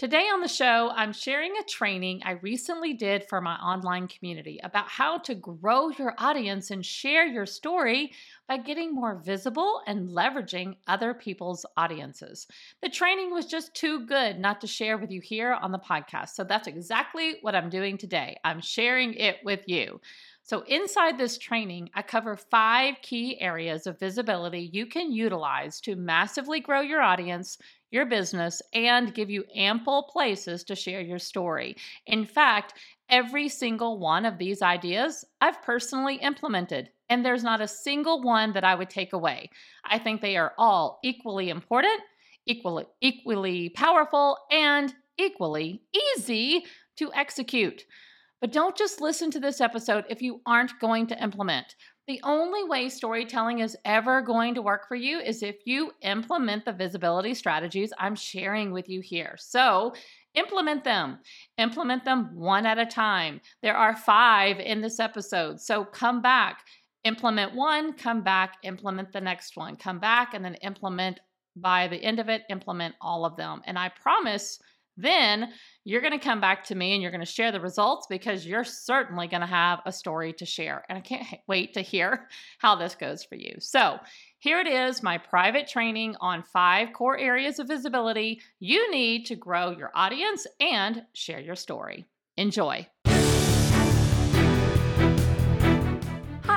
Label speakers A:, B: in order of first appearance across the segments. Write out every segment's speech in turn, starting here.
A: Today on the show, I'm sharing a training I recently did for my online community about how to grow your audience and share your story by getting more visible and leveraging other people's audiences. The training was just too good not to share with you here on the podcast. So that's exactly what I'm doing today. I'm sharing it with you. So, inside this training, I cover five key areas of visibility you can utilize to massively grow your audience your business and give you ample places to share your story. In fact, every single one of these ideas I've personally implemented, and there's not a single one that I would take away. I think they are all equally important, equally equally powerful, and equally easy to execute. But don't just listen to this episode if you aren't going to implement. The only way storytelling is ever going to work for you is if you implement the visibility strategies I'm sharing with you here. So, implement them. Implement them one at a time. There are five in this episode. So, come back, implement one, come back, implement the next one, come back, and then implement by the end of it, implement all of them. And I promise then you're going to come back to me and you're going to share the results because you're certainly going to have a story to share. And I can't wait to hear how this goes for you. So, here it is my private training on five core areas of visibility you need to grow your audience and share your story. Enjoy.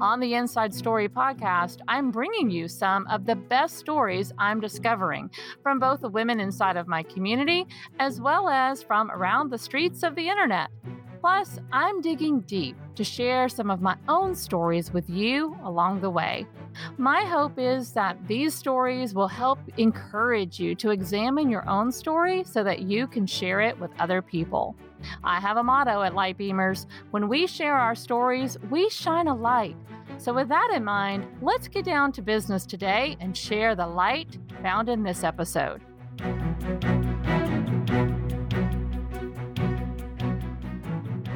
A: On the Inside Story podcast, I'm bringing you some of the best stories I'm discovering from both the women inside of my community as well as from around the streets of the internet. Plus, I'm digging deep to share some of my own stories with you along the way. My hope is that these stories will help encourage you to examine your own story so that you can share it with other people. I have a motto at Lightbeamers when we share our stories, we shine a light. So, with that in mind, let's get down to business today and share the light found in this episode.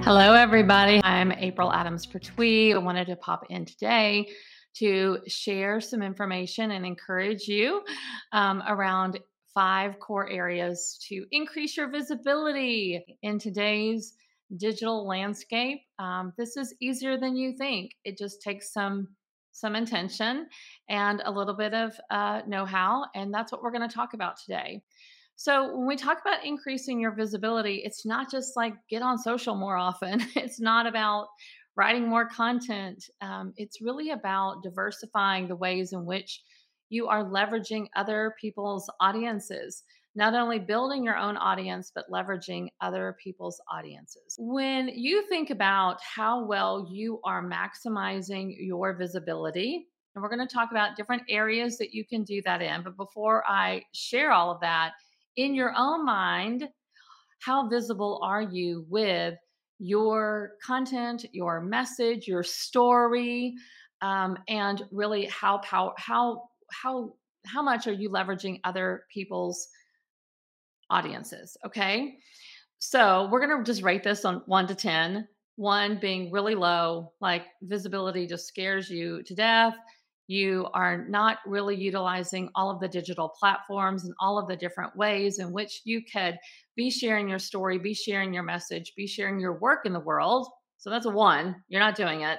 A: Hello, everybody. I'm April Adams Pertwee. I wanted to pop in today to share some information and encourage you um, around five core areas to increase your visibility in today's digital landscape. Um, this is easier than you think. It just takes some some intention and a little bit of uh, know-how, and that's what we're going to talk about today. So, when we talk about increasing your visibility, it's not just like get on social more often. It's not about writing more content. Um, it's really about diversifying the ways in which you are leveraging other people's audiences, not only building your own audience, but leveraging other people's audiences. When you think about how well you are maximizing your visibility, and we're going to talk about different areas that you can do that in. But before I share all of that, in your own mind, how visible are you with your content, your message, your story, um, and really how power how how how much are you leveraging other people's audiences? Okay, so we're gonna just rate this on one to ten. One being really low, like visibility just scares you to death you are not really utilizing all of the digital platforms and all of the different ways in which you could be sharing your story, be sharing your message, be sharing your work in the world. So that's a one, you're not doing it.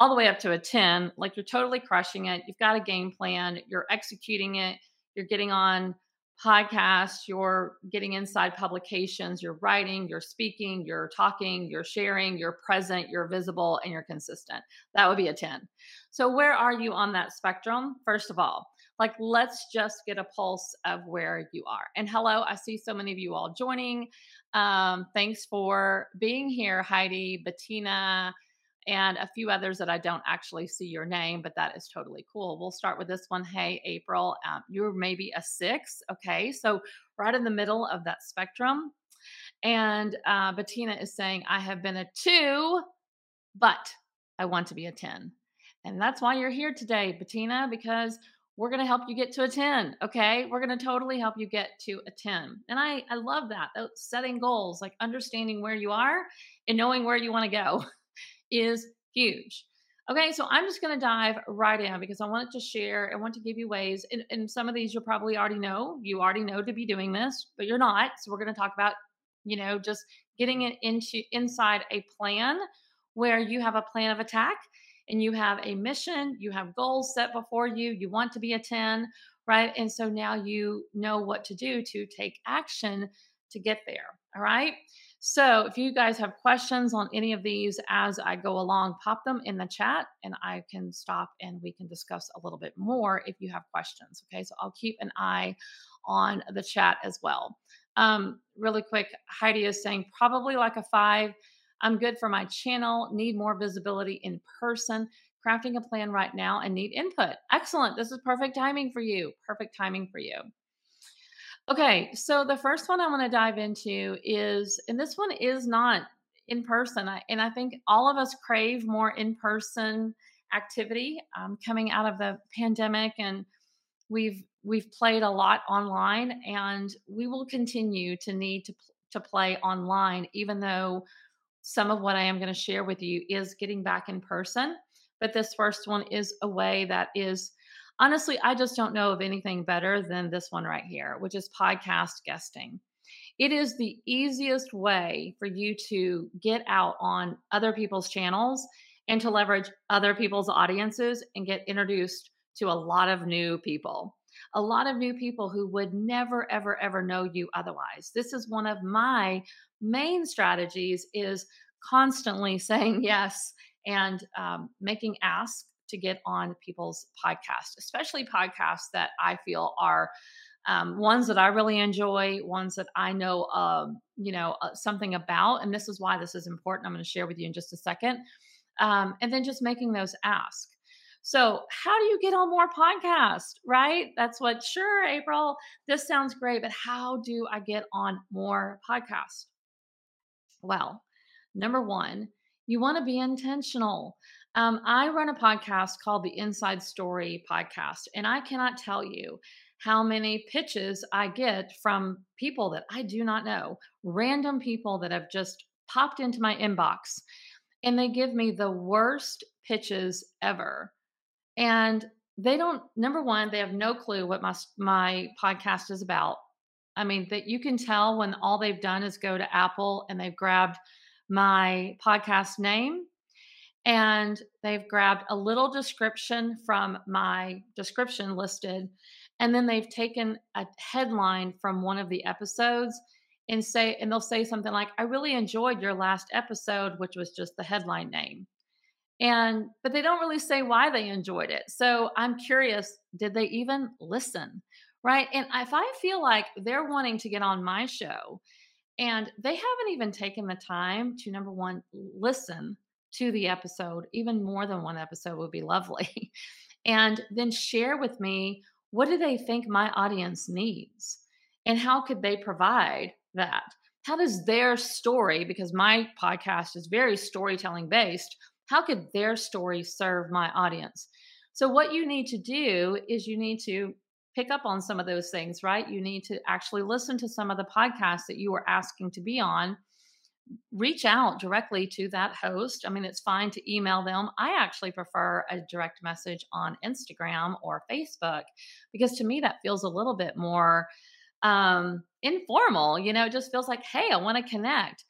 A: All the way up to a 10, like you're totally crushing it. You've got a game plan, you're executing it, you're getting on podcasts, you're getting inside publications, you're writing, you're speaking, you're talking, you're sharing, you're present, you're visible, and you're consistent. That would be a 10. So, where are you on that spectrum? First of all, like let's just get a pulse of where you are. And hello, I see so many of you all joining. Um, thanks for being here, Heidi, Bettina, and a few others that I don't actually see your name, but that is totally cool. We'll start with this one. Hey, April, um, you're maybe a six. Okay. So, right in the middle of that spectrum. And uh, Bettina is saying, I have been a two, but I want to be a 10. And that's why you're here today, Bettina, because we're going to help you get to a 10. Okay. We're going to totally help you get to a 10. And I, I love that. Setting goals, like understanding where you are and knowing where you want to go is huge. Okay, so I'm just going to dive right in because I wanted to share. I want to give you ways, and, and, some of these you'll probably already know. You already know to be doing this, but you're not. So we're going to talk about, you know, just getting it into inside a plan where you have a plan of attack and you have a mission, you have goals set before you, you want to be a 10, right? And so now you know what to do to take action to get there. All right. So if you guys have questions on any of these as I go along, pop them in the chat and I can stop and we can discuss a little bit more if you have questions. Okay. So I'll keep an eye on the chat as well. Um, really quick, Heidi is saying probably like a five. I'm good for my channel, need more visibility in person, crafting a plan right now, and need input. Excellent. This is perfect timing for you. Perfect timing for you. Okay, so the first one I want to dive into is, and this one is not in person, I, and I think all of us crave more in person activity um, coming out of the pandemic, and we've we've played a lot online, and we will continue to need to to play online, even though some of what I am going to share with you is getting back in person. But this first one is a way that is honestly, I just don't know of anything better than this one right here, which is podcast guesting. It is the easiest way for you to get out on other people's channels and to leverage other people's audiences and get introduced to a lot of new people. A lot of new people who would never ever ever know you otherwise. This is one of my main strategies is constantly saying yes and um, making asks to get on people's podcasts, especially podcasts that I feel are um, ones that I really enjoy, ones that I know, um, you know, uh, something about. And this is why this is important. I'm going to share with you in just a second. Um, and then just making those ask. So, how do you get on more podcasts, right? That's what, sure, April, this sounds great, but how do I get on more podcasts? Well, number one, you want to be intentional. Um, I run a podcast called the Inside Story Podcast, and I cannot tell you how many pitches I get from people that I do not know, random people that have just popped into my inbox, and they give me the worst pitches ever. And they don't, number one, they have no clue what my, my podcast is about. I mean, that you can tell when all they've done is go to Apple and they've grabbed my podcast name and they've grabbed a little description from my description listed and then they've taken a headline from one of the episodes and say and they'll say something like i really enjoyed your last episode which was just the headline name. And but they don't really say why they enjoyed it. So i'm curious did they even listen? Right? And if i feel like they're wanting to get on my show and they haven't even taken the time to number one listen to the episode, even more than one episode would be lovely. and then share with me what do they think my audience needs and how could they provide that? How does their story, because my podcast is very storytelling based, how could their story serve my audience? So, what you need to do is you need to pick up on some of those things, right? You need to actually listen to some of the podcasts that you were asking to be on reach out directly to that host. I mean, it's fine to email them. I actually prefer a direct message on Instagram or Facebook because to me that feels a little bit more um, informal. You know, it just feels like, hey, I want to connect.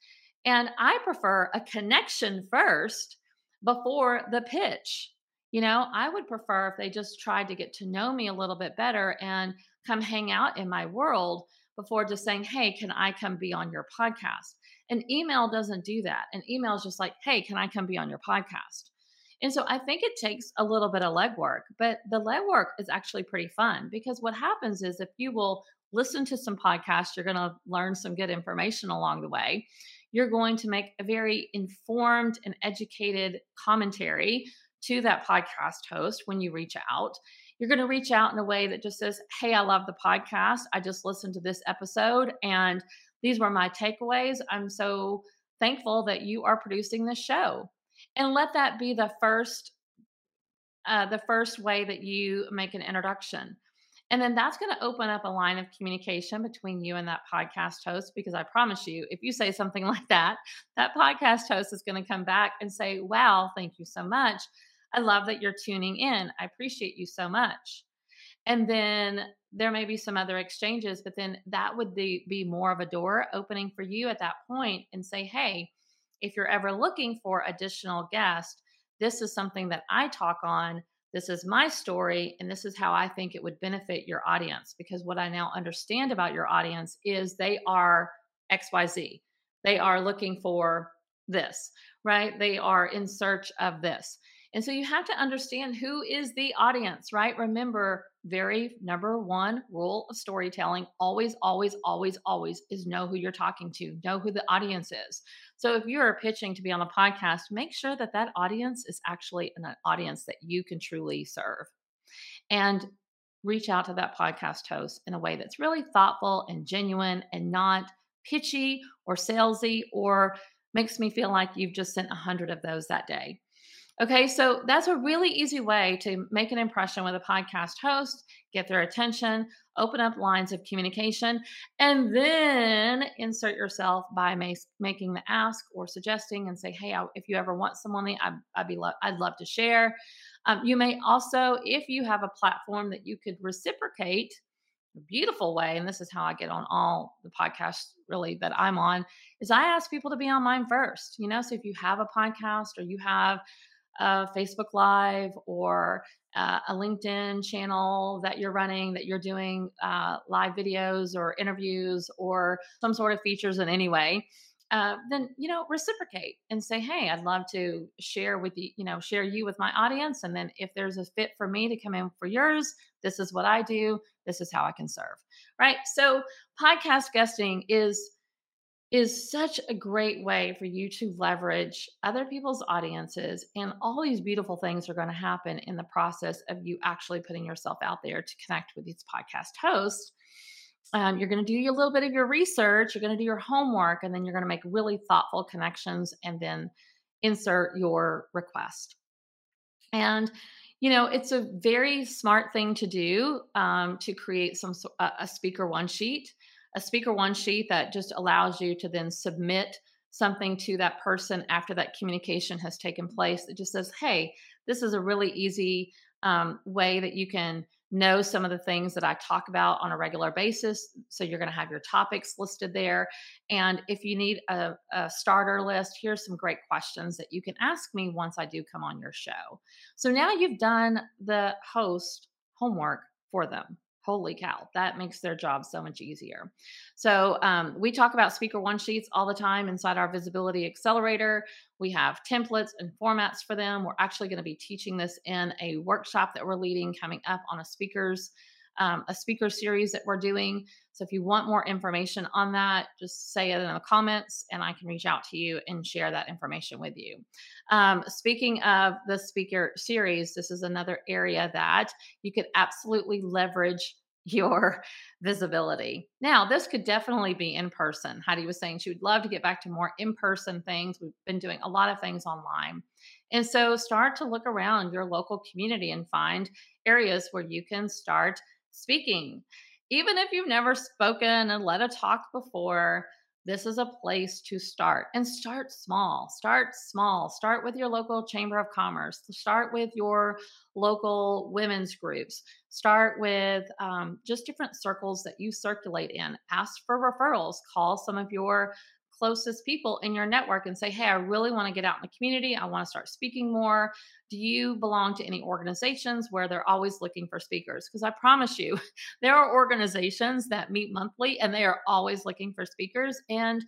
A: And I prefer a connection first before the pitch. You know, I would prefer if they just tried to get to know me a little bit better and come hang out in my world before just saying, hey, can I come be on your podcast? An email doesn't do that. An email is just like, hey, can I come be on your podcast? And so I think it takes a little bit of legwork, but the legwork is actually pretty fun because what happens is if you will listen to some podcasts, you're going to learn some good information along the way. You're going to make a very informed and educated commentary to that podcast host when you reach out. You're going to reach out in a way that just says, Hey, I love the podcast. I just listened to this episode and these were my takeaways. I'm so thankful that you are producing this show. And let that be the first uh, the first way that you make an introduction. And then that's going to open up a line of communication between you and that podcast host. Because I promise you, if you say something like that, that podcast host is going to come back and say, Wow, thank you so much. I love that you're tuning in. I appreciate you so much. And then there may be some other exchanges, but then that would be, be more of a door opening for you at that point and say, Hey, if you're ever looking for additional guests, this is something that I talk on this is my story, and this is how I think it would benefit your audience. Because what I now understand about your audience is they are XYZ. They are looking for this, right? They are in search of this. And so you have to understand who is the audience, right? Remember, very number one rule of storytelling always, always, always, always is know who you're talking to, know who the audience is. So if you're pitching to be on a podcast, make sure that that audience is actually an audience that you can truly serve. And reach out to that podcast host in a way that's really thoughtful and genuine and not pitchy or salesy or makes me feel like you've just sent a hundred of those that day. Okay, so that's a really easy way to make an impression with a podcast host, get their attention, open up lines of communication, and then insert yourself by making the ask or suggesting and say, "Hey, if you ever want someone, I'd, I'd be lo- I'd love to share." Um, you may also, if you have a platform that you could reciprocate, a beautiful way, and this is how I get on all the podcasts really that I'm on, is I ask people to be on mine first. You know, so if you have a podcast or you have a Facebook Live or uh, a LinkedIn channel that you're running, that you're doing uh, live videos or interviews or some sort of features in any way, uh, then you know reciprocate and say, "Hey, I'd love to share with you, you know, share you with my audience." And then if there's a fit for me to come in for yours, this is what I do. This is how I can serve. Right. So podcast guesting is is such a great way for you to leverage other people's audiences. And all these beautiful things are going to happen in the process of you actually putting yourself out there to connect with these podcast hosts. Um, you're going to do a little bit of your research, you're going to do your homework, and then you're going to make really thoughtful connections and then insert your request. And you know it's a very smart thing to do um, to create some a speaker one sheet a speaker one sheet that just allows you to then submit something to that person after that communication has taken place that just says, hey, this is a really easy um, way that you can know some of the things that I talk about on a regular basis. So you're going to have your topics listed there. And if you need a, a, starter list, here's some great questions that you can ask me once I do come on your show. So now you've done the host homework for them holy cow that makes their job so much easier. So um, we talk about speaker one sheets all the time inside our visibility accelerator. We have templates and formats for them. We're actually going to be teaching this in a workshop that we're leading coming up on a speakers um, a speaker series that we're doing. So if you want more information on that, just say it in the comments and I can reach out to you and share that information with you. Um, speaking of the speaker series, this is another area that you could absolutely leverage your visibility. Now, this could definitely be in person. Heidi was saying she would love to get back to more in person things. We've been doing a lot of things online. And so start to look around your local community and find areas where you can start speaking. Even if you've never spoken and led a talk before, this is a place to start and start small. Start small. Start with your local chamber of commerce. Start with your local women's groups. Start with um, just different circles that you circulate in. Ask for referrals. Call some of your closest people in your network and say, Hey, I really want to get out in the community. I want to start speaking more. Do you belong to any organizations where they're always looking for speakers? Because I promise you, there are organizations that meet monthly and they are always looking for speakers. And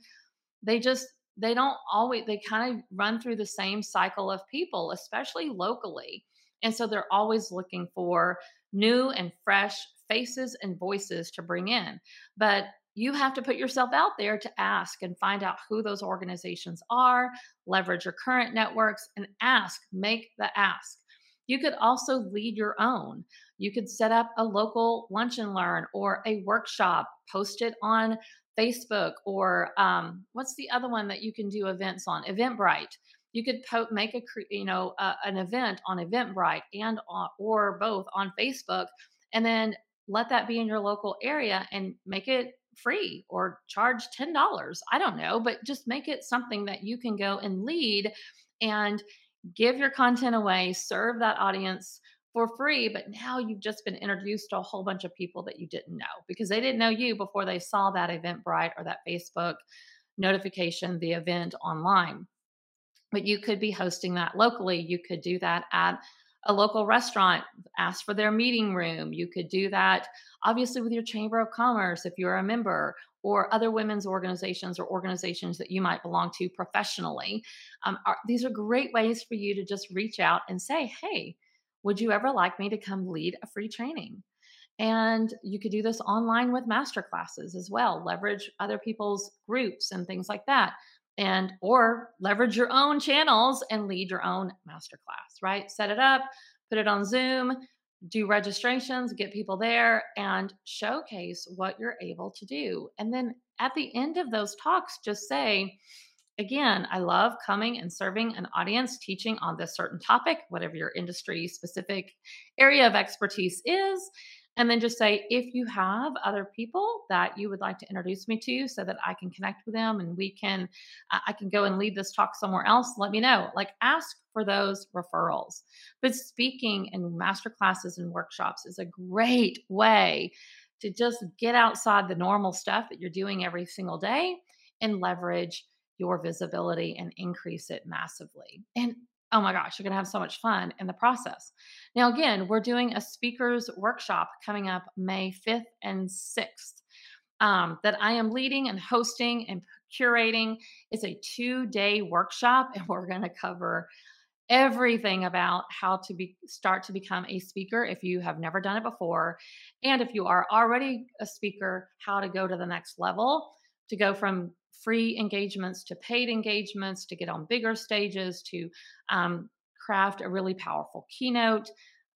A: they just, they don't always, they kind of run through the same cycle of people, especially locally. And so they're always looking for new and fresh faces and voices to bring in. But you have to put yourself out there to ask and find out who those organizations are, leverage your current networks, and ask, make the ask. You could also lead your own. You could set up a local lunch and learn or a workshop, post it on Facebook or um, what's the other one that you can do events on? Eventbrite. you could po- make a you know uh, an event on eventbrite and on, or both on facebook and then let that be in your local area and make it free or charge $10 i don't know but just make it something that you can go and lead and give your content away serve that audience for free, but now you've just been introduced to a whole bunch of people that you didn't know because they didn't know you before they saw that Eventbrite or that Facebook notification, the event online. But you could be hosting that locally. You could do that at a local restaurant, ask for their meeting room. You could do that obviously with your Chamber of Commerce if you're a member, or other women's organizations or organizations that you might belong to professionally. Um, are, these are great ways for you to just reach out and say, hey, would you ever like me to come lead a free training? And you could do this online with master classes as well, leverage other people's groups and things like that. And or leverage your own channels and lead your own masterclass, right? Set it up, put it on Zoom, do registrations, get people there, and showcase what you're able to do. And then at the end of those talks, just say, Again, I love coming and serving an audience teaching on this certain topic, whatever your industry specific area of expertise is. And then just say, if you have other people that you would like to introduce me to so that I can connect with them and we can, I can go and lead this talk somewhere else, let me know. Like ask for those referrals. But speaking in master classes and workshops is a great way to just get outside the normal stuff that you're doing every single day and leverage your visibility and increase it massively. And oh my gosh, you're going to have so much fun in the process. Now, again, we're doing a speakers workshop coming up May 5th and 6th um, that I am leading and hosting and curating. It's a two day workshop, and we're going to cover everything about how to be start to become a speaker if you have never done it before and if you are already a speaker how to go to the next level to go from free engagements to paid engagements to get on bigger stages to um, craft a really powerful keynote.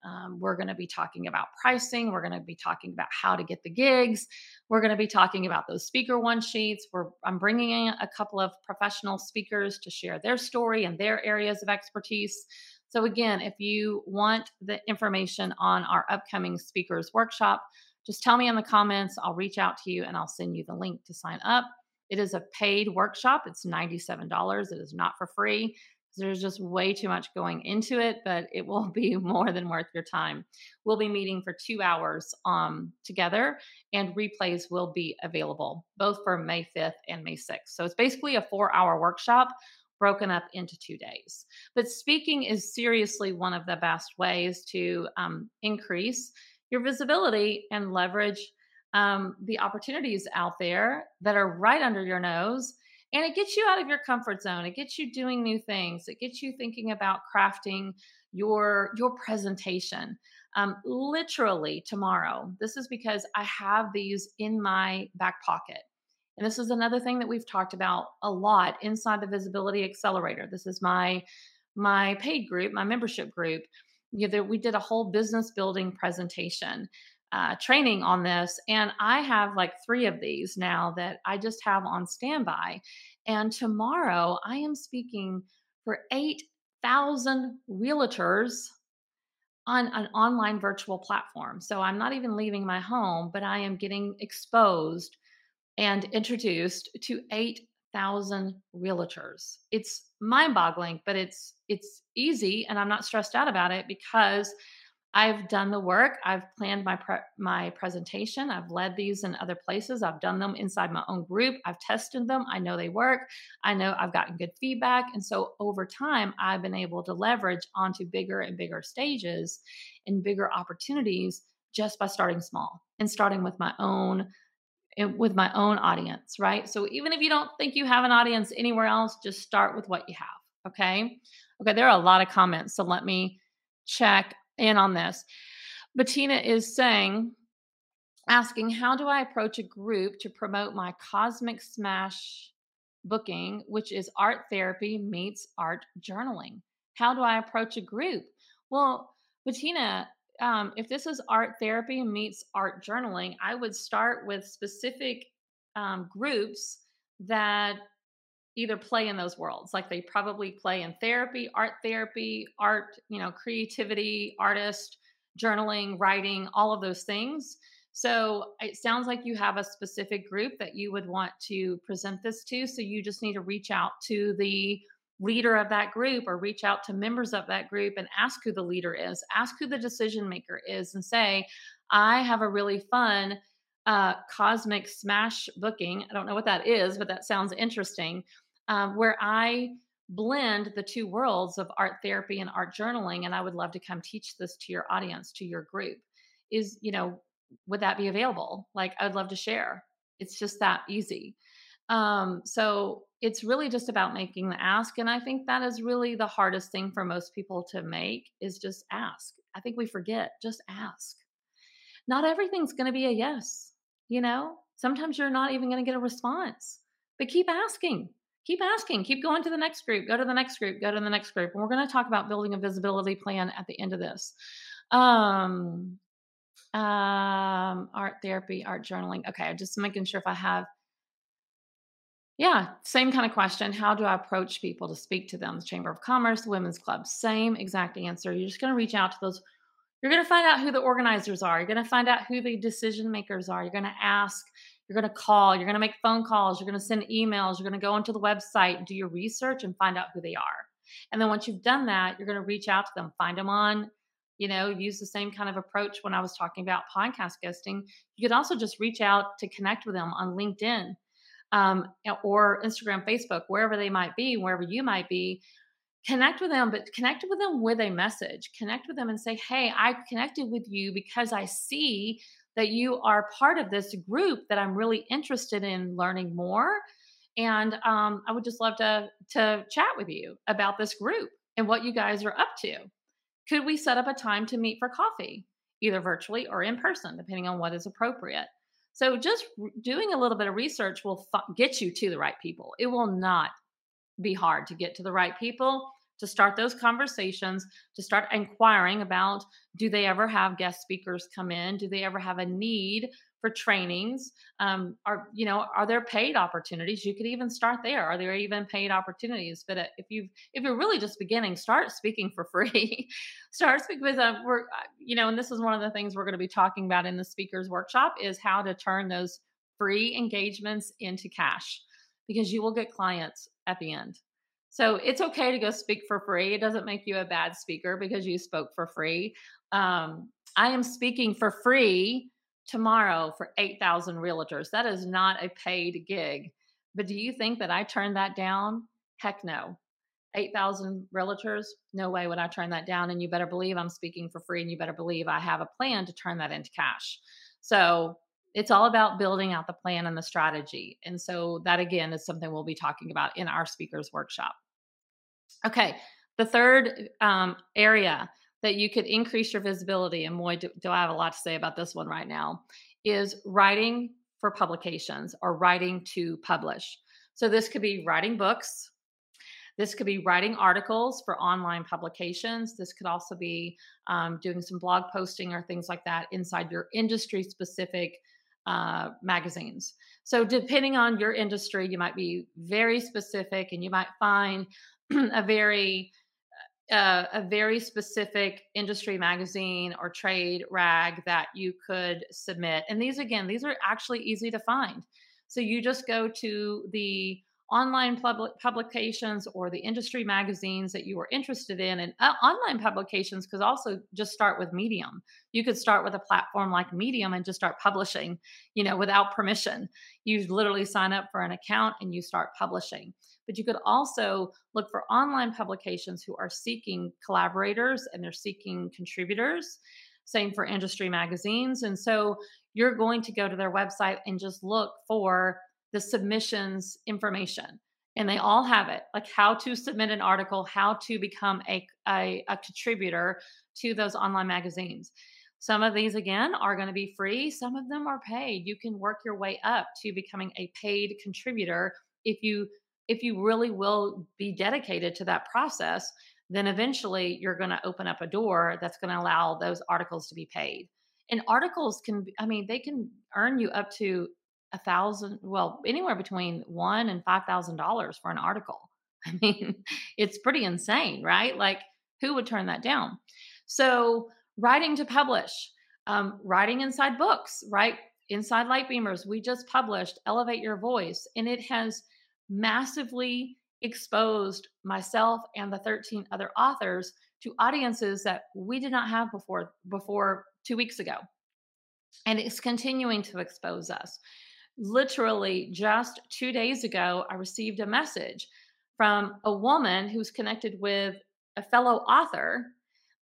A: Um, we're going to be talking about pricing. We're going to be talking about how to get the gigs. We're going to be talking about those speaker one sheets. We're, I'm bringing in a couple of professional speakers to share their story and their areas of expertise. So, again, if you want the information on our upcoming speakers workshop, just tell me in the comments. I'll reach out to you and I'll send you the link to sign up. It is a paid workshop. It's $97. It is not for free. There's just way too much going into it, but it will be more than worth your time. We'll be meeting for two hours um, together, and replays will be available both for May 5th and May 6th. So it's basically a four hour workshop broken up into two days. But speaking is seriously one of the best ways to um, increase your visibility and leverage um, the opportunities out there that are right under your nose. And it gets you out of your comfort zone. It gets you doing new things. It gets you thinking about crafting your your presentation. Um, literally tomorrow. This is because I have these in my back pocket. And this is another thing that we've talked about a lot inside the Visibility Accelerator. This is my my paid group, my membership group. You know, we did a whole business building presentation uh, training on this. And I have like three of these now that I just have on standby. And tomorrow I am speaking for 8,000 realtors on an online virtual platform. So I'm not even leaving my home, but I am getting exposed and introduced to 8,000 realtors. It's mind-boggling, but it's it's easy and I'm not stressed out about it because I've done the work. I've planned my pre- my presentation. I've led these in other places. I've done them inside my own group. I've tested them. I know they work. I know I've gotten good feedback. And so over time, I've been able to leverage onto bigger and bigger stages and bigger opportunities just by starting small and starting with my own eh, with my own audience, right? So even if you don't think you have an audience anywhere else, just start with what you have, okay? Okay, there are a lot of comments, so let me check in on this. Bettina is saying, asking, how do I approach a group to promote my Cosmic Smash booking, which is art therapy meets art journaling? How do I approach a group? Well, Bettina, um, if this is art therapy meets art journaling, I would start with specific um, groups that either play in those worlds. Like they probably play in therapy art therapy art you know creativity artist journaling writing all of those things. So it sounds like you have a specific group that you would want to present this to. So you just need to reach out to the leader of that group or reach out to members of that group and ask who the leader is. Ask who the decision maker is and say i have a really fun uh, cosmic smash booking. I don't know what that is but that sounds interesting um, where I blend the two worlds of art therapy and art journaling and i would love to come teach this to your audience to your group is you know would that be available? Like i'd love to share. It's just that easy. Um so it's really just about making the ask and i think that is really the hardest thing for most people to make is just ask. I think we forget just ask. Not everything's going to be a yes you know? Sometimes you're not even going to get a response but keep asking keep asking, keep going to the next group, go to the next group, go to the next group. And we're going to talk about building a visibility plan at the end of this. Um, um, art therapy, art journaling. Okay, just making sure if I have. Yeah, same kind of question. How do I approach people to speak to them? The Chamber of Commerce, Women's Club, same exact answer. You're just going to reach out to those. You're going to find out who the organizers are. You're going to find out who the decision makers are. You're going to ask you're going to call, you're going to make phone calls, you're going to send emails, you're going to go onto the website, do your research, and find out who they are. And then once you've done that, you're going to reach out to them, find them on, you know, use the same kind of approach when I was talking about podcast guesting. You could also just reach out to connect with them on LinkedIn um, or Instagram, Facebook, wherever they might be, wherever you might be. Connect with them, but connect with them with a message. Connect with them and say, Hey, I connected with you because I see that you are part of this group that I'm really interested in learning more. And um, I would just love to to chat with you about this group and what you guys are up to. Could we set up a time to meet for coffee, either virtually or in person, depending on what is appropriate? So, just doing a little bit of research will f- get you to the right people. It will not be hard to get to the right people to start those conversations, to start inquiring about do they ever have guest speakers come in? Do they ever have a need for trainings? Um, are you know are there paid opportunities? You could even start there. Are there even paid opportunities? But uh, if you if you're really just beginning, start speaking for free. start speaking with uh, we're uh, you know, and this is one of the things we're going to be talking about in the speakers workshop is how to turn those free engagements into cash because you will get clients at the end. So it's okay to go speak for free. It doesn't make you a bad speaker because you spoke for free. Um, I am speaking for free tomorrow for 8,000 realtors. That is not a paid gig. But do you think that I turned that down? Heck no. 8,000 realtors? No way would I turn that down. And you better believe I'm speaking for free and you better believe I have a plan to turn that into cash. So it's all about building out the plan and the strategy. And so that again is something we'll be talking about in our speakers workshop. Okay, the third um, area that you could increase your visibility, and boy, do, do I have a lot to say about this one right now, is writing for publications or writing to publish. So this could be writing books. This could be writing articles for online publications. This could also be um, doing some blog posting or things like that inside your industry specific uh, magazines. So, depending on your industry, you might be very specific and you might find a very uh, a very specific industry magazine or trade rag that you could submit. And these, again, these are actually easy to find. So you just go to the online public publications or the industry magazines that you are interested in and uh, online publications could also just start with medium. You could start with a platform like medium and just start publishing you know without permission. You literally sign up for an account and you start publishing. But you could also look for online publications who are seeking collaborators and they're seeking contributors. Same for industry magazines. And so you're going to go to their website and just look for the submissions information and they all have it like how to submit an article how to become a, a, a contributor to those online magazines. Some of these again are going to be free some of them are paid. You can work your way up to becoming a paid contributor if you if you really will be dedicated to that process then eventually you're going to open up a door that's going to allow those articles to be paid. And articles can i mean they can earn you up to a thousand, well, anywhere between one and five thousand dollars for an article. I mean, it's pretty insane, right? Like, who would turn that down? So, writing to publish, um, writing inside books, right? Inside Light Beamers, we just published Elevate Your Voice, and it has massively exposed myself and the 13 other authors to audiences that we did not have before before 2 weeks ago. And it's continuing to expose us. Literally just 2 days ago I received a message from a woman who's connected with a fellow author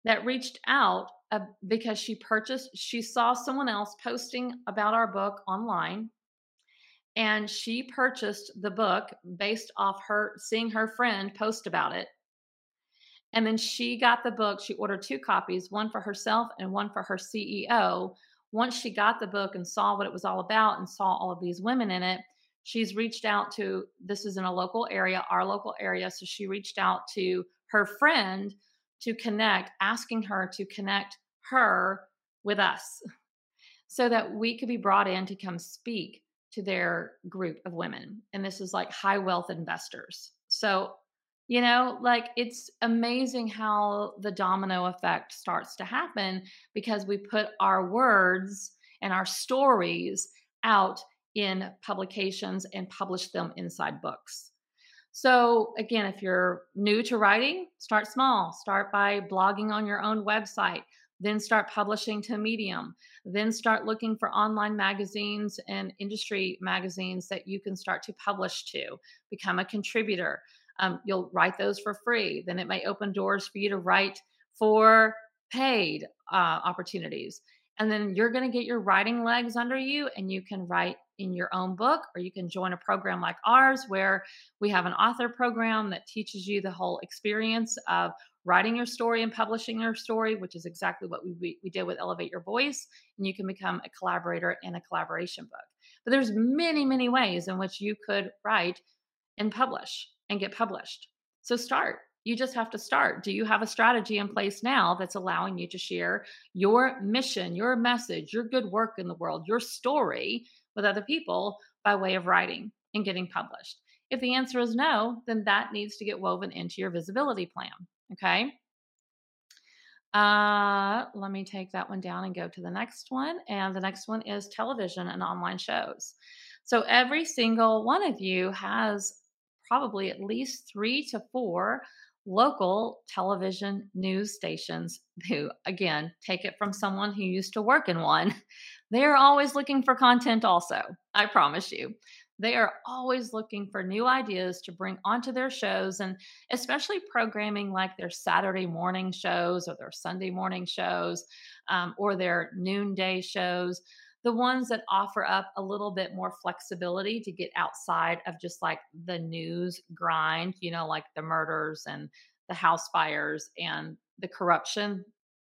A: that reached out uh, because she purchased she saw someone else posting about our book online and she purchased the book based off her seeing her friend post about it. And then she got the book she ordered two copies one for herself and one for her ceo once she got the book and saw what it was all about and saw all of these women in it she's reached out to this is in a local area our local area so she reached out to her friend to connect asking her to connect her with us so that we could be brought in to come speak to their group of women. And this is like high wealth investors. So, you know, like it's amazing how the domino effect starts to happen because we put our words and our stories out in publications and publish them inside books. So, again, if you're new to writing, start small. Start by blogging on your own website then start publishing to Medium, then start looking for online magazines and industry magazines that you can start to publish to, become a contributor. Um, you'll write those for free. Then it may open doors for you to write for paid uh, opportunities. And then you're going to get your writing legs under you and you can write in your own book, or you can join a program like ours where we have an author program that teaches you the whole experience of writing your story and publishing your story, which is exactly what we, we did with Elevate Your Voice. And you can become a collaborator in a collaboration book. But there's many, many ways in which you could write and publish and get published. So start. You just have to start. Do you have a strategy in place now that's allowing you to share your mission, your message, your good work in the world, your story with other people by way of writing and getting published? If the answer is no, then that needs to get woven into your visibility plan. Okay. Uh, let me take that one down and go to the next one. And the next one is television and online shows. So every single one of you has probably at least three to four local television news stations who, again, take it from someone who used to work in one. They're always looking for content, also. I promise you. They are always looking for new ideas to bring onto their shows and especially programming like their Saturday morning shows or their Sunday morning shows um, or their noonday shows. The ones that offer up a little bit more flexibility to get outside of just like the news grind, you know, like the murders and the house fires and the corruption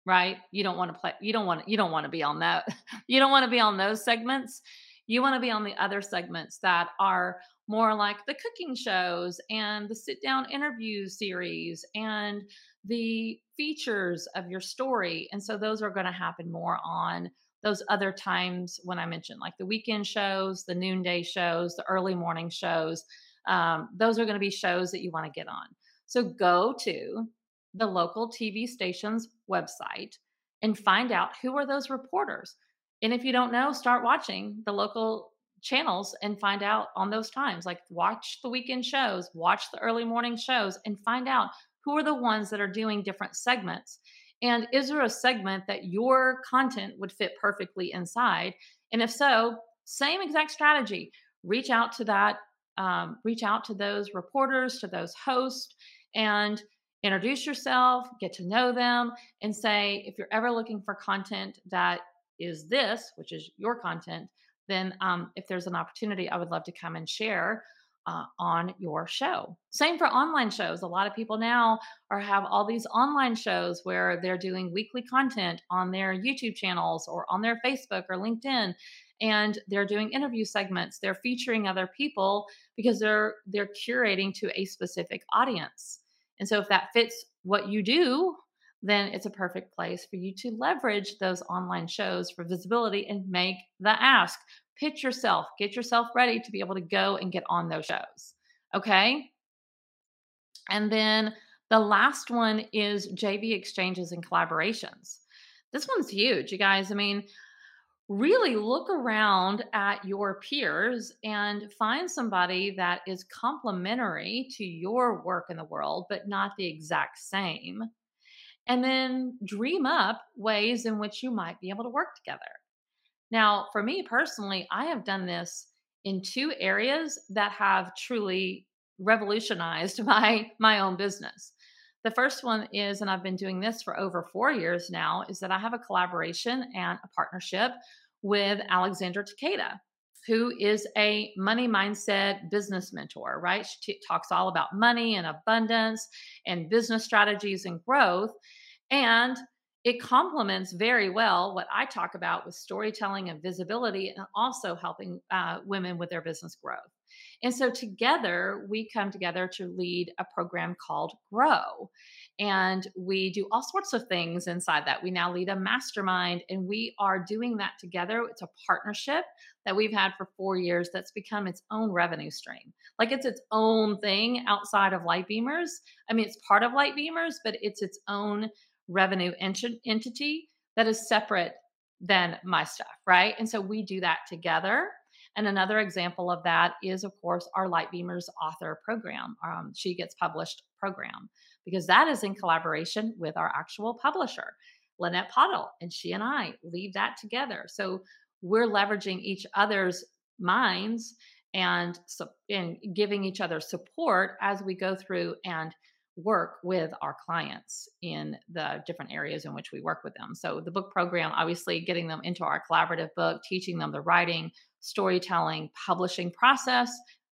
A: right you don't want to play you don't want you don't want to be on that you don't want to be on those segments you want to be on the other segments that are more like the cooking shows and the sit down interview series and the features of your story. And so those are going to happen more on those other times when I mentioned, like the weekend shows, the noonday shows, the early morning shows. Um, those are going to be shows that you want to get on. So go to the local TV station's website and find out who are those reporters. And if you don't know, start watching the local channels and find out on those times. Like watch the weekend shows, watch the early morning shows, and find out who are the ones that are doing different segments. And is there a segment that your content would fit perfectly inside? And if so, same exact strategy. Reach out to that, um, reach out to those reporters, to those hosts, and introduce yourself, get to know them, and say, if you're ever looking for content that is this, which is your content, then um, if there's an opportunity, I would love to come and share uh, on your show. Same for online shows. A lot of people now are have all these online shows where they're doing weekly content on their YouTube channels or on their Facebook or LinkedIn and they're doing interview segments. They're featuring other people because they're they're curating to a specific audience. And so if that fits what you do, then it's a perfect place for you to leverage those online shows for visibility and make the ask. Pitch yourself, get yourself ready to be able to go and get on those shows. Okay. And then the last one is JV exchanges and collaborations. This one's huge, you guys. I mean, really look around at your peers and find somebody that is complementary to your work in the world, but not the exact same. And then dream up ways in which you might be able to work together. Now, for me personally, I have done this in two areas that have truly revolutionized my my own business. The first one is, and I've been doing this for over four years now, is that I have a collaboration and a partnership with Alexandra Takeda, who is a money mindset business mentor, right? She t- talks all about money and abundance and business strategies and growth. And it complements very well what I talk about with storytelling and visibility and also helping uh, women with their business growth. And so together, we come together to lead a program called Grow. And we do all sorts of things inside that. We now lead a mastermind, and we are doing that together. It's a partnership that we've had for four years that's become its own revenue stream. Like it's its own thing outside of Light Beamers. I mean, it's part of Light Beamers, but it's its own revenue ent- entity that is separate than my stuff, right? And so we do that together. And another example of that is, of course, our Light Beamers author program. Um, she gets published program because that is in collaboration with our actual publisher, Lynette Pottle, and she and I lead that together. So we're leveraging each other's minds and, and giving each other support as we go through and work with our clients in the different areas in which we work with them. So the book program, obviously getting them into our collaborative book, teaching them the writing, storytelling, publishing process.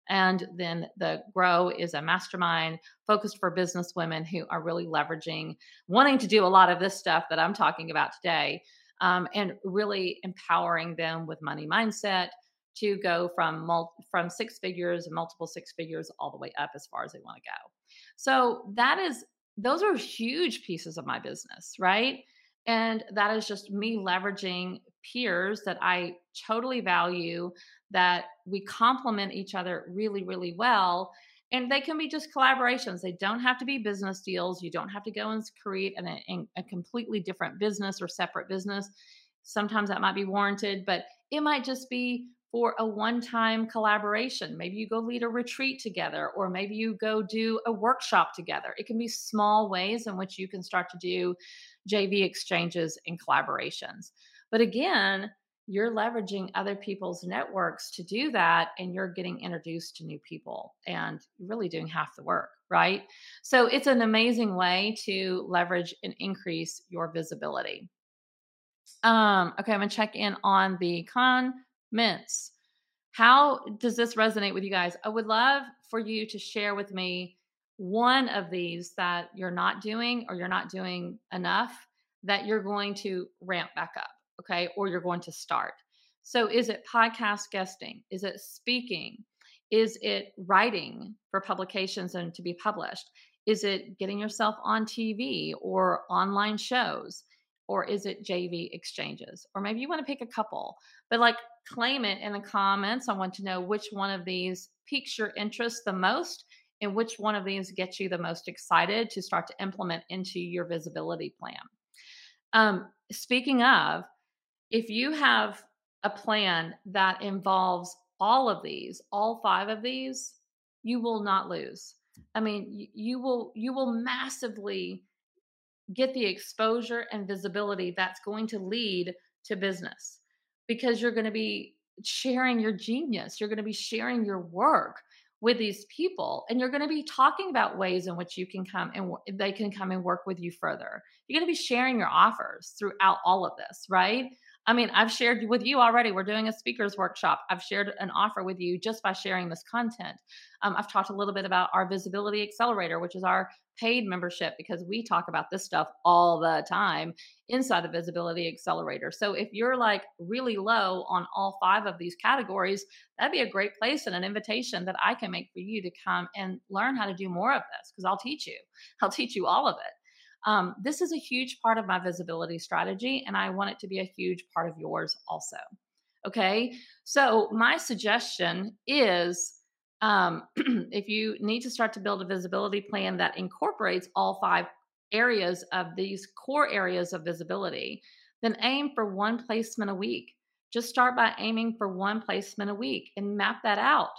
A: And then the Grow is a mastermind focused for business women who are really leveraging, wanting to do a lot of this stuff that I'm talking about today, um, and really empowering them with money mindset to go from mul- from six figures multiple six figures all the way up as far as they want to go. So that is those are huge pieces of my business, right? And that is just me leveraging peers that I totally value, that we complement each other really, really well. And they can be just collaborations. They don't have to be business deals. You don't have to go and create an, a, a completely different business or separate business. Sometimes that might be warranted, but it might just be for a one time collaboration. Maybe you go lead a retreat together, or maybe you go do a workshop together. It can be small ways in which you can start to do JV exchanges and collaborations. But again, you're leveraging other people's networks to do that, and you're getting introduced to new people and really doing half the work, right? So it's an amazing way to leverage and increase your visibility. Um, okay, I'm gonna check in on the comments. How does this resonate with you guys? I would love for you to share with me one of these that you're not doing or you're not doing enough that you're going to ramp back up, okay? Or you're going to start. So is it podcast guesting? Is it speaking? Is it writing for publications and to be published? Is it getting yourself on TV or online shows? Or is it JV exchanges? Or maybe you want to pick a couple, but like claim it in the comments. I want to know which one of these piques your interest the most and which one of these gets you the most excited to start to implement into your visibility plan. Um, speaking of, if you have a plan that involves all of these, all five of these, you will not lose. I mean, you will you will massively get the exposure and visibility that's going to lead to business because you're going to be sharing your genius, you're going to be sharing your work with these people and you're going to be talking about ways in which you can come and they can come and work with you further. You're going to be sharing your offers throughout all of this right i mean i've shared with you already we're doing a speakers workshop i've shared an offer with you just by sharing this content um, i've talked a little bit about our visibility accelerator which is our paid membership because we talk about this stuff all the time inside the Visibility Accelerator. So if you're like really low on all five of these categories, that'd be a great place and an invitation that I can make for you to come and learn how to do more of this because I'll teach you. I'll teach you all of it. Um, this is a huge part of my visibility strategy, and I want it to be a huge part of yours also. Okay. So, my suggestion is um, if you need to start to build a visibility plan that incorporates all five areas of these core areas of visibility, then aim for one placement a week. Just start by aiming for one placement a week and map that out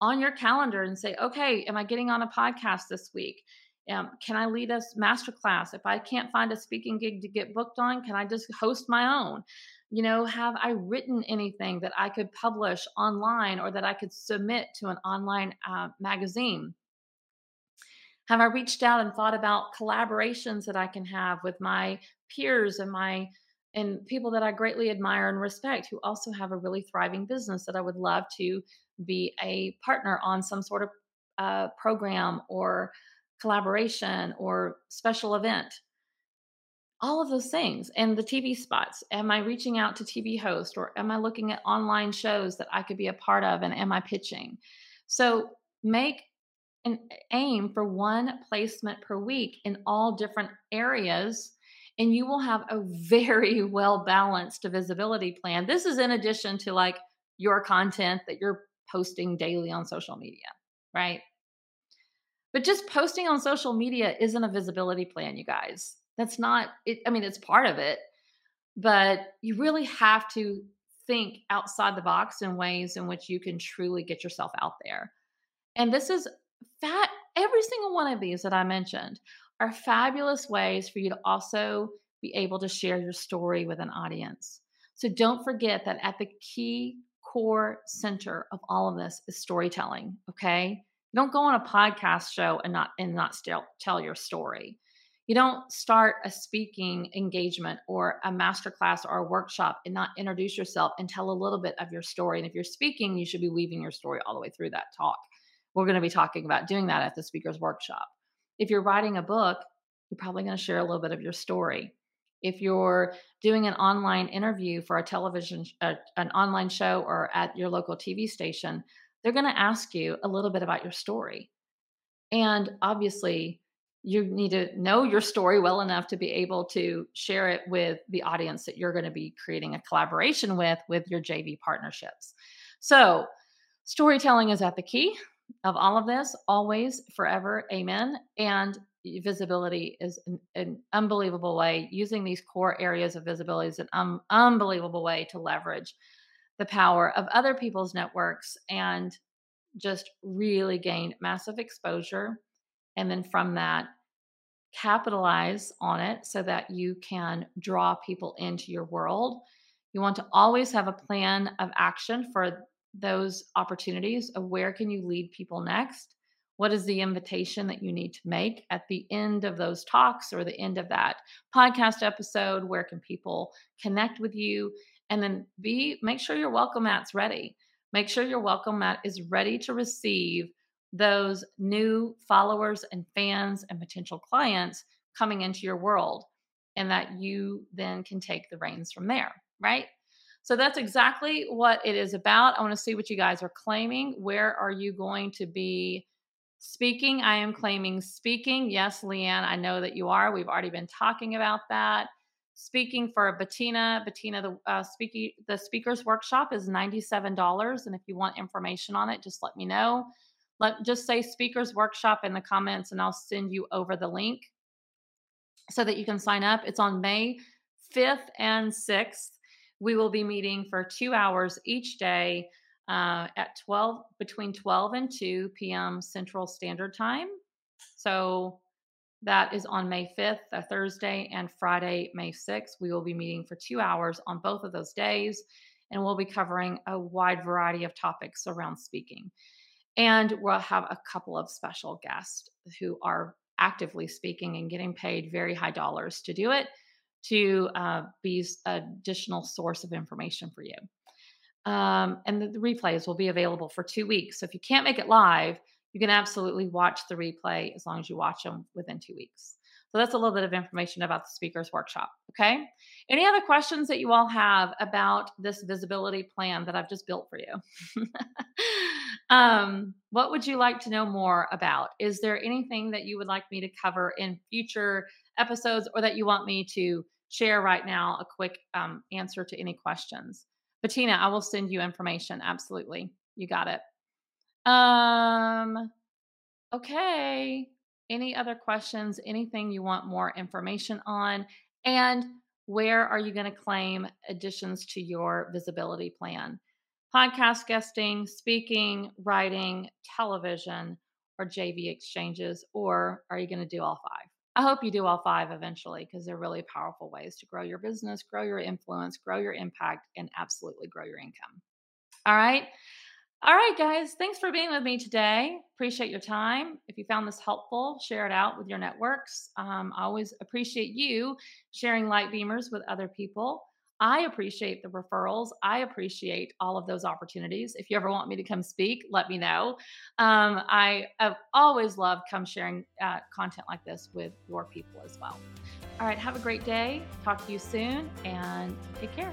A: on your calendar and say, okay, am I getting on a podcast this week? Um, can I lead a masterclass? If I can't find a speaking gig to get booked on, can I just host my own? You know, have I written anything that I could publish online or that I could submit to an online uh, magazine? Have I reached out and thought about collaborations that I can have with my peers and my and people that I greatly admire and respect who also have a really thriving business that I would love to be a partner on some sort of uh, program or collaboration or special event all of those things and the TV spots. Am I reaching out to TV host or am I looking at online shows that I could be a part of and am I pitching? So make an aim for one placement per week in all different areas and you will have a very well balanced visibility plan. This is in addition to like your content that you're posting daily on social media, right? But just posting on social media isn't a visibility plan, you guys. That's not it. I mean, it's part of it, but you really have to think outside the box in ways in which you can truly get yourself out there. And this is fat. Every single one of these that I mentioned are fabulous ways for you to also be able to share your story with an audience. So don't forget that at the key core center of all of this is storytelling. Okay. Don't go on a podcast show and not and not still tell your story. You don't start a speaking engagement or a masterclass or a workshop and not introduce yourself and tell a little bit of your story. And if you're speaking, you should be weaving your story all the way through that talk. We're going to be talking about doing that at the speaker's workshop. If you're writing a book, you're probably going to share a little bit of your story. If you're doing an online interview for a television, uh, an online show, or at your local TV station, they're going to ask you a little bit about your story. And obviously, you need to know your story well enough to be able to share it with the audience that you're going to be creating a collaboration with with your JV partnerships. So, storytelling is at the key of all of this, always, forever, amen. And visibility is an, an unbelievable way. Using these core areas of visibility is an unbelievable way to leverage the power of other people's networks and just really gain massive exposure. And then from that, capitalize on it so that you can draw people into your world. You want to always have a plan of action for those opportunities of where can you lead people next? What is the invitation that you need to make at the end of those talks or the end of that podcast episode? Where can people connect with you? And then be make sure your welcome mat's ready. Make sure your welcome mat is ready to receive those new followers and fans and potential clients coming into your world and that you then can take the reins from there, right? So that's exactly what it is about. I want to see what you guys are claiming. Where are you going to be speaking? I am claiming speaking. Yes, Leanne, I know that you are. We've already been talking about that. Speaking for Bettina, Bettina, the uh, speaking the speakers workshop is ninety seven dollars, and if you want information on it, just let me know let just say speakers workshop in the comments and I'll send you over the link so that you can sign up. It's on May 5th and 6th. We will be meeting for two hours each day uh, at 12 between 12 and 2 p.m. Central Standard Time. So that is on May 5th, a Thursday, and Friday, May 6th. We will be meeting for two hours on both of those days, and we'll be covering a wide variety of topics around speaking. And we'll have a couple of special guests who are actively speaking and getting paid very high dollars to do it to uh, be additional source of information for you. Um, and the, the replays will be available for two weeks. So if you can't make it live, you can absolutely watch the replay as long as you watch them within two weeks. So that's a little bit of information about the speakers workshop. Okay. Any other questions that you all have about this visibility plan that I've just built for you? um, what would you like to know more about? Is there anything that you would like me to cover in future episodes or that you want me to share right now? A quick um, answer to any questions. Bettina, I will send you information. Absolutely. You got it. Um, okay. Any other questions? Anything you want more information on? And where are you going to claim additions to your visibility plan? Podcast guesting, speaking, writing, television, or JV exchanges? Or are you going to do all five? I hope you do all five eventually because they're really powerful ways to grow your business, grow your influence, grow your impact, and absolutely grow your income. All right. All right, guys. Thanks for being with me today. Appreciate your time. If you found this helpful, share it out with your networks. Um, I always appreciate you sharing light beamers with other people. I appreciate the referrals. I appreciate all of those opportunities. If you ever want me to come speak, let me know. Um, I have always loved come sharing uh, content like this with your people as well. All right, have a great day. Talk to you soon and take care.